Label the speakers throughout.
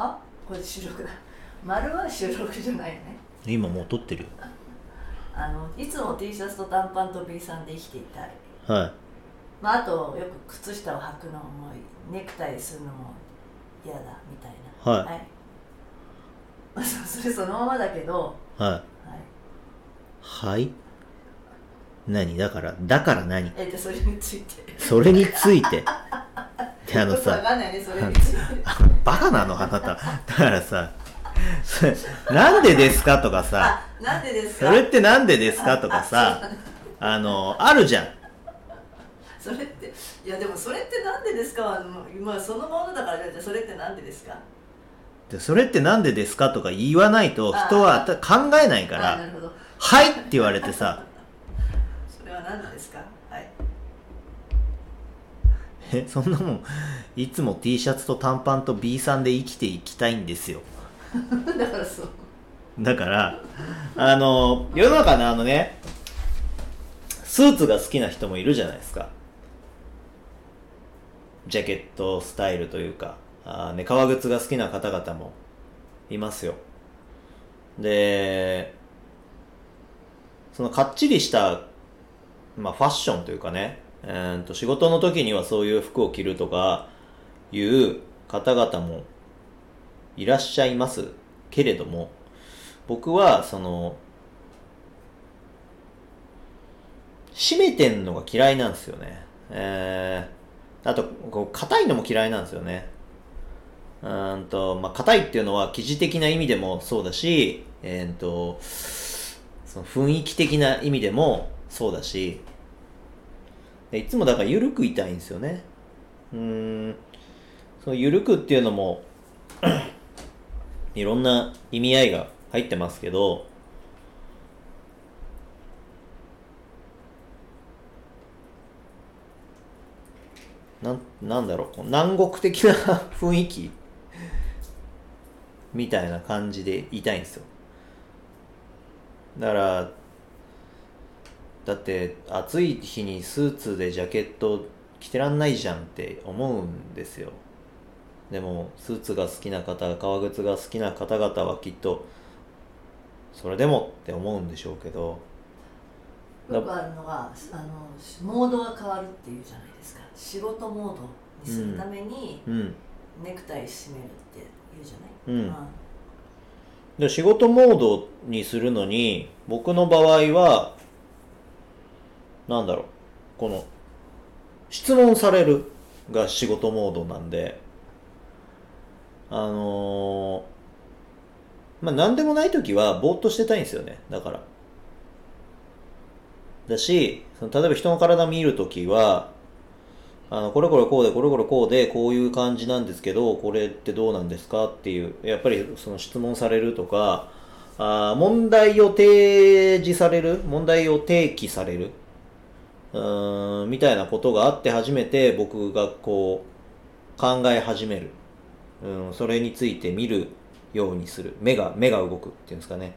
Speaker 1: あこれ収録だ。丸は収録じゃないね。
Speaker 2: 今もう撮ってるよ。
Speaker 1: あのいつも T シャツと短パンと B さんで生きていたい
Speaker 2: はい。
Speaker 1: まああとよく靴下を履くのもネクタイするのも嫌だみたいな。
Speaker 2: はい。
Speaker 1: はい。まあそそれそのままだけど。
Speaker 2: はい。
Speaker 1: はい。
Speaker 2: はい？何？だからだから何？
Speaker 1: えじゃあそれについて。
Speaker 2: それについて であのさバカなのあなた。だからさなんでですかとかさ
Speaker 1: あなんでですか？
Speaker 2: それってなんでですかとかさあのあるじゃん。
Speaker 1: それっていやでもそれってなんでですか？はもう今そのものだからじゃあそれってなんでですか？
Speaker 2: でそれってなんでですかとか言わないと人はた考えないから
Speaker 1: あなるほど「
Speaker 2: はい」って言われてさ。
Speaker 1: それはなんでですか？はい
Speaker 2: えそんなもんいつも T シャツと短パンと B さんで生きていきたいんですよ。
Speaker 1: だからそう。
Speaker 2: だからあの世の中のあのねスーツが好きな人もいるじゃないですか。ジャケットスタイルというかあー、ね、革靴が好きな方々もいますよ。でそのかっちりした、まあ、ファッションというかね、えー、と仕事の時にはそういう服を着るとかいう方々もいらっしゃいますけれども僕はその締めてんのが嫌いなんですよね。えー、あとこう硬いのも嫌いなんですよね。うんとまあ硬いっていうのは記事的な意味でもそうだしえー、とその雰囲気的な意味でもそうだしいつもだから緩くいたいんですよねうんその緩くっていうのも いろんな意味合いが入ってますけど、なん、なんだろう、こう南国的な 雰囲気みたいな感じでいたいんですよ。だから、だって暑い日にスーツでジャケット着てらんないじゃんって思うんですよ。でもスーツが好きな方革靴が好きな方々はきっとそれでもって思うんでしょうけど。
Speaker 1: よくあるのがあのモードが変わるっていうじゃないですか。仕事モードにするために
Speaker 2: うん。
Speaker 1: ネクタイ締めるって言うじゃない、
Speaker 2: うん。で仕事モードにするのに僕の場合はなんだろう。この質問されるが仕事モードなんであのーまあ何でもない時はぼーっとしてたいんですよね。だから。だしその例えば人の体見る時はあのこれこれこうでこれこれこうでこういう感じなんですけどこれってどうなんですか？っていうやっぱりその質問されるとかあ問題を提示される問題を提起されるうーんみたいなことがあって初めて僕がこう考え始める、うん、それについて見るようにする。目が目が動くっていうんですかね。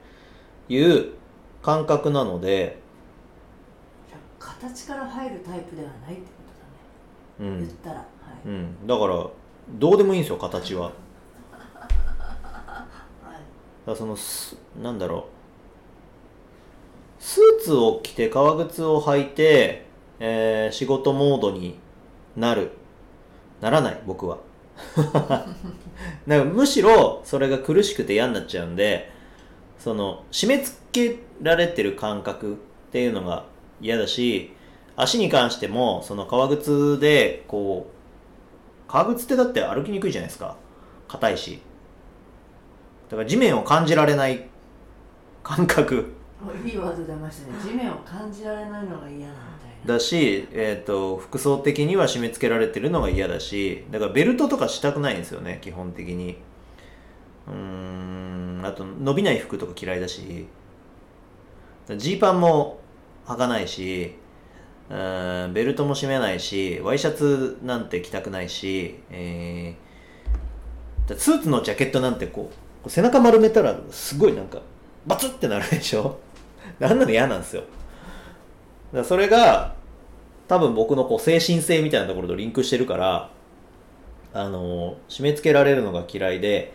Speaker 2: いう感覚なので、
Speaker 1: 形から入るタイプではないってことだね、
Speaker 2: うん。
Speaker 1: 言ったら、はい。
Speaker 2: うん、だからどうでもいいんですよ形は。だからそのすなんだろうスーツを着て革靴を履いて、えー仕事モードになる。ならない僕は。だかむしろそれが苦しくて嫌になっちゃうんでその締め付けられてる感覚っていうのが嫌だし足に関してもその革靴でこう革靴ってだって歩きにくいじゃないですか。硬いし。だから地面を感じられない感覚。
Speaker 1: いいワード出ましたね。地面を感じられないのが嫌なんだ
Speaker 2: だし、えー、と服装的には締め付けられてるのが嫌だしだからベルトとかしたくないんですよね基本的に。うんあと伸びない服とか嫌いだし。ジーパンも履かないしうんベルトも締めないしワイシャツなんて着たくないし、えースーツのジャケットなんてこう背中丸めたらすごいなんかバツってなるでしょ？あんなの嫌なんですよ。だからそれが多分僕のこう精神性みたいなところとリンクしてるからあの締め付けられるのが嫌いで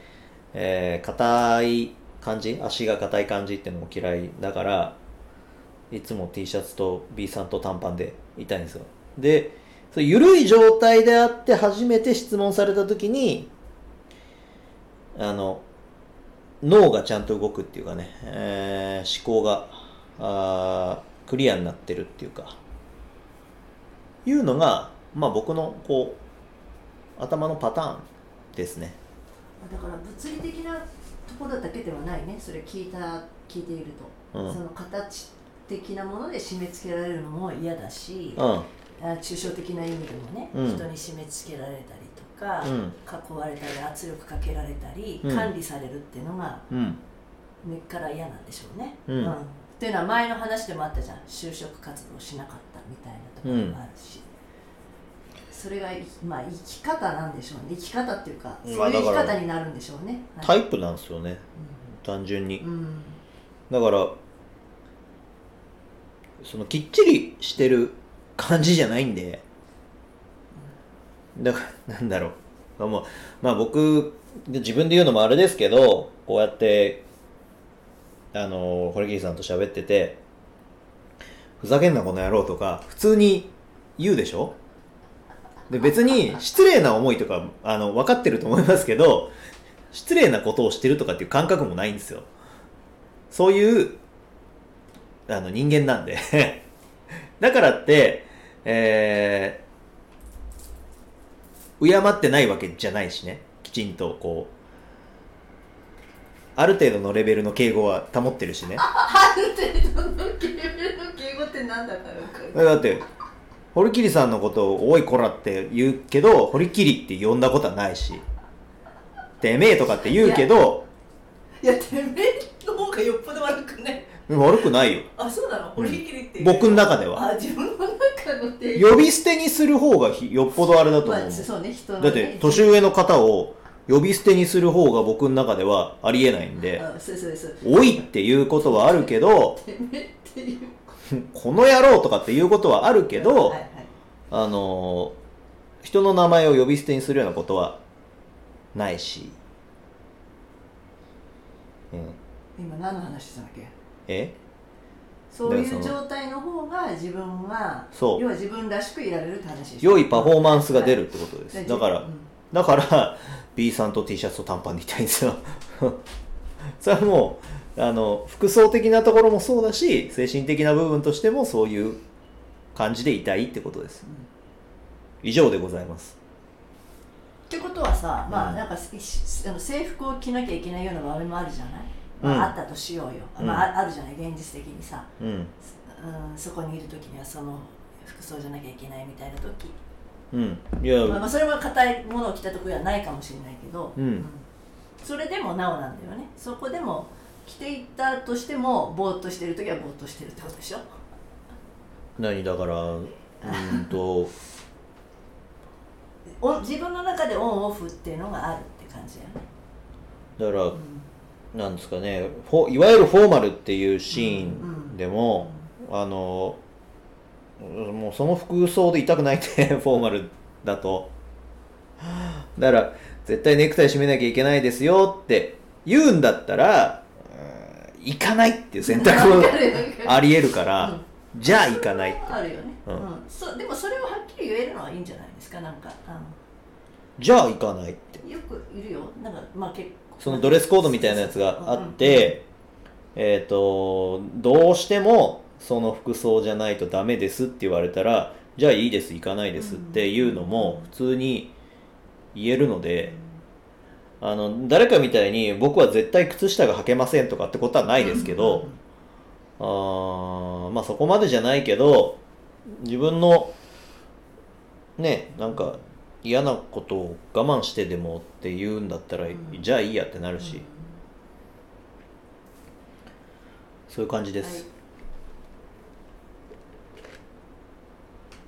Speaker 2: えー硬い感じ足が硬い感じっていうのも嫌いだからいつも T シャツと B さんと短パンでいたいんですよ。でそう緩い状態であって初めて質問された時にあの脳がちゃんと動くっていうかね、えー思考があークリアになってるっていうか。いうのがまあ僕のこう頭のパターンですね。
Speaker 1: だから物理的なところだけではないね。それ聞いた聞いていると、
Speaker 2: うん。
Speaker 1: その形的なもので締め付けられるのも嫌だし、
Speaker 2: うん。
Speaker 1: あ抽象的な意味でもね、
Speaker 2: うん。
Speaker 1: 人に締め付けられたりとか、
Speaker 2: うん。
Speaker 1: 囲われたり圧力かけられたり、
Speaker 2: うん。
Speaker 1: 管理されるっていうのが
Speaker 2: うん。
Speaker 1: 根っから嫌なんでしょうね。
Speaker 2: うん
Speaker 1: っていうのは前の話でもあったじゃん。就職活動しなかったみたいなところもあるし、それがいまあ生き方なんでしょうね。生き方っていうかそういう
Speaker 2: まあ
Speaker 1: 生き方になるんでしょうね。
Speaker 2: タ
Speaker 1: はい
Speaker 2: イプなんですよね。単純に。
Speaker 1: うん。うん
Speaker 2: だからそのきっちりしてる感じじゃないんで。だからなんだろう。まあ僕自分で言うのもあれですけどこうやってあの堀切さんと喋っててふざけんなこの野郎とか普通に言うでしょ？で別に失礼な思いとかあの分かってると思いますけど失礼なことをしてるとかっていう感覚もないんですよ。そういうあの人間なんで。だからって、えー、敬ってないわけじゃないしね。きちんとこうある程度のレベルの敬語は保ってるしね。
Speaker 1: ある程度の敬語ってなんだかよく
Speaker 2: だって堀切さんのことを「おいこら」って言うけど堀切って呼んだことはないし「てめえ」とかって言うけど
Speaker 1: いやてめえの方がよっぽど悪くね。
Speaker 2: 悪くないよ。
Speaker 1: あそうなの？
Speaker 2: うん。
Speaker 1: 堀切って。いう
Speaker 2: 僕の中では。
Speaker 1: あ自分の中の
Speaker 2: 呼び捨てにする方がひよっぽどあれだと思う。
Speaker 1: まあ、そうね人の、ね、
Speaker 2: だって年上の方を呼び捨てにする方が僕の中ではありえないんで
Speaker 1: あそうそうそう「
Speaker 2: おい」っていうことはあるけど
Speaker 1: てめえっていう「
Speaker 2: この野郎」とかっていうことはあるけど、
Speaker 1: はいはい
Speaker 2: あのー人の名前を呼び捨てにするようなことはないし、うん、
Speaker 1: 今何の話してたんだっけ？
Speaker 2: え？
Speaker 1: そうい
Speaker 2: だからその
Speaker 1: う状態の方が自分は
Speaker 2: そう。
Speaker 1: 要は自分らしくいられるって話でしょ
Speaker 2: 良いパフォーマンスが出るってことです、
Speaker 1: はい。
Speaker 2: だから、
Speaker 1: うん
Speaker 2: だから B さんと T シャツと短パンでいたいんですよ。それはもうあの服装的なところもそうだし精神的な部分としてもそういう感じでいたいってことです。以上でございます。
Speaker 1: ってことはさ、まあ
Speaker 2: うん。
Speaker 1: なんか制服を着なきゃいけないような場面もあるじゃない、あ、あったとしようよ、
Speaker 2: うん。
Speaker 1: まあ、ああるじゃない？現実的にさ、
Speaker 2: うん。
Speaker 1: うん、そこにいる時にはその服装じゃなきゃいけないみたいな時、
Speaker 2: うん。いや、
Speaker 1: まあ、まあそれも硬いものを着た時はないかもしれないけど、
Speaker 2: うん。
Speaker 1: それでもなおなんだよね。そこでも着ていったとしてもぼーっとしてる時はぼーっとしてるってことでしょ。
Speaker 2: 何？だからうーんと。
Speaker 1: お自分の中でオンオフっていうのがあるって感じだよね、
Speaker 2: だから
Speaker 1: うん。
Speaker 2: なんですかね。フォいわゆるフォーマルっていうシーンでも、あのもうその服装でいたくないって フォーマルだと。だから絶対ネクタイ締めなきゃいけないですよって言うんだったらうん行かないっていう選択も ありえるから、じゃあ行かないって。
Speaker 1: あるよね、
Speaker 2: う
Speaker 1: うん。んそうでもそれをはっきり言えるのはいいんじゃないですかなんか、
Speaker 2: じゃあ行かないって。
Speaker 1: うん、よくいるよ。なんかまあ結構。
Speaker 2: そのドレスコードみたいなやつがあって、えっ、と、どうしてもその服装じゃないとダメですって言われたら、じゃあいいです、行かないですっていうのも普通に言えるので、あの、誰かみたいに僕は絶対靴下が履けませんとかってことはないですけど、あーまあそこまでじゃないけど、自分の、ね、なんか嫌なことを我慢してでもって言うんだったら、
Speaker 1: ん。
Speaker 2: じゃあいいやってなるし、
Speaker 1: うん。
Speaker 2: そういう感じで
Speaker 1: はい。
Speaker 2: す。